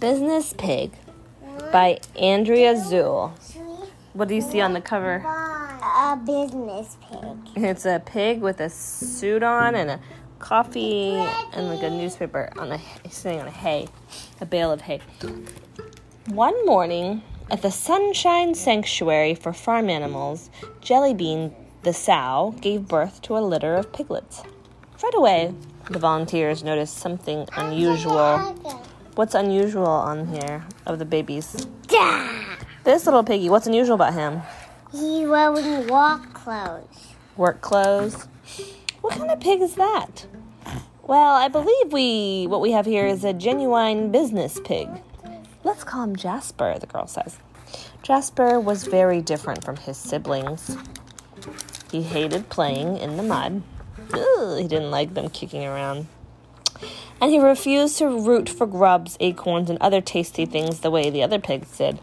Business Pig by Andrea Zuill. What do you see on the cover? A business pig. It's a pig with a suit on and a coffee and like a newspaper on a sitting on a hay, a bale of hay. One morning at the Sunshine Sanctuary for Farm Animals, Jellybean the sow gave birth to a litter of piglets. Right away, the volunteers noticed something unusual. What's unusual on here of the babies? This little piggy, what's unusual about him? He's wearing work clothes. Work clothes. What kind of pig is that? Well, I believe we what we have here is a genuine business pig. Let's call him Jasper, the girl says. Jasper was very different from his siblings. He hated playing in the mud. Ugh, he didn't like them kicking around. And he refused to root for grubs, acorns, and other tasty things the way the other pigs did.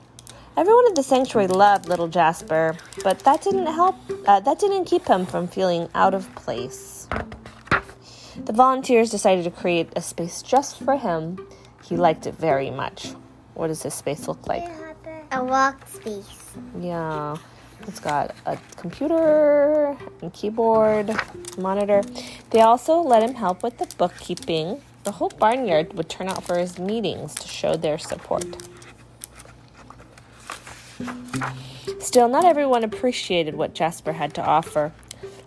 Everyone at the sanctuary loved little Jasper, but that didn't help. Uh, that didn't keep him from feeling out of place. The volunteers decided to create a space just for him. He liked it very much. What does this space look like? A walk space. Yeah, it's got a computer and keyboard, monitor. They also let him help with the bookkeeping. The whole barnyard would turn out for his meetings to show their support. Still, not everyone appreciated what Jasper had to offer.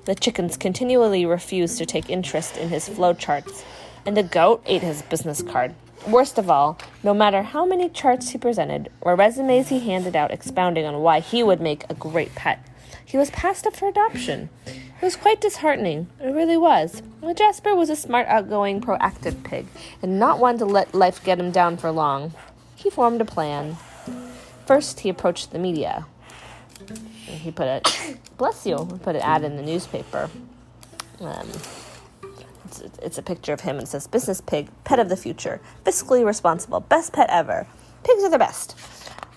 The chickens continually refused to take interest in his flowcharts, and the goat ate his business card. Worst of all, no matter how many charts he presented or resumes he handed out expounding on why he would make a great pet, he was passed up for adoption. It was quite disheartening. It really was. Well, Jasper was a smart, outgoing, proactive pig, and not one to let life get him down for long. He formed a plan. First, he approached the media. He put it, bless you. Put an ad in the newspaper. Um, it's, it's a picture of him and says business pig, pet of the future, fiscally responsible, best pet ever. Pigs are the best.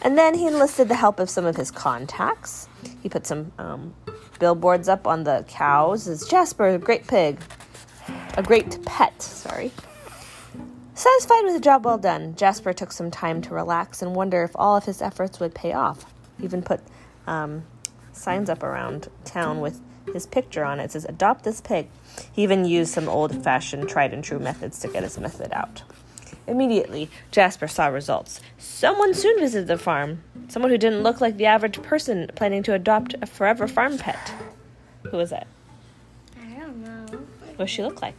And then he enlisted the help of some of his contacts. He put some um, billboards up on the cows as Jasper, a great pig, a great pet. Sorry. Satisfied with the job well done, Jasper took some time to relax and wonder if all of his efforts would pay off. He even put um, signs up around town with his picture on it. It says, Adopt this pig. He even used some old fashioned, tried and true methods to get his method out. Immediately, Jasper saw results. Someone soon visited the farm. Someone who didn't look like the average person planning to adopt a forever farm pet. Who was that? I don't know. What does she look like?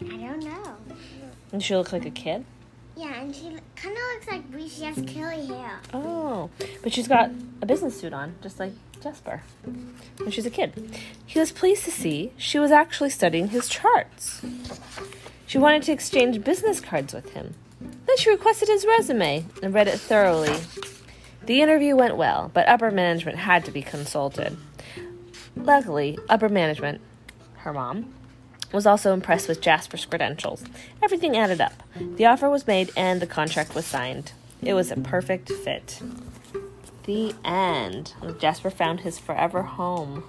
I don't know. Did she look like a kid? Yeah, and she kind of looks like Bree. She has curly hair. Oh, but she's got a business suit on, just like Jasper. And she's a kid. He was pleased to see she was actually studying his charts. She wanted to exchange business cards with him. Then she requested his resume and read it thoroughly. The interview went well, but upper management had to be consulted. Luckily, upper management, her mom, was also impressed with Jasper's credentials. Everything added up. The offer was made and the contract was signed. It was a perfect fit. The end. Jasper found his forever home.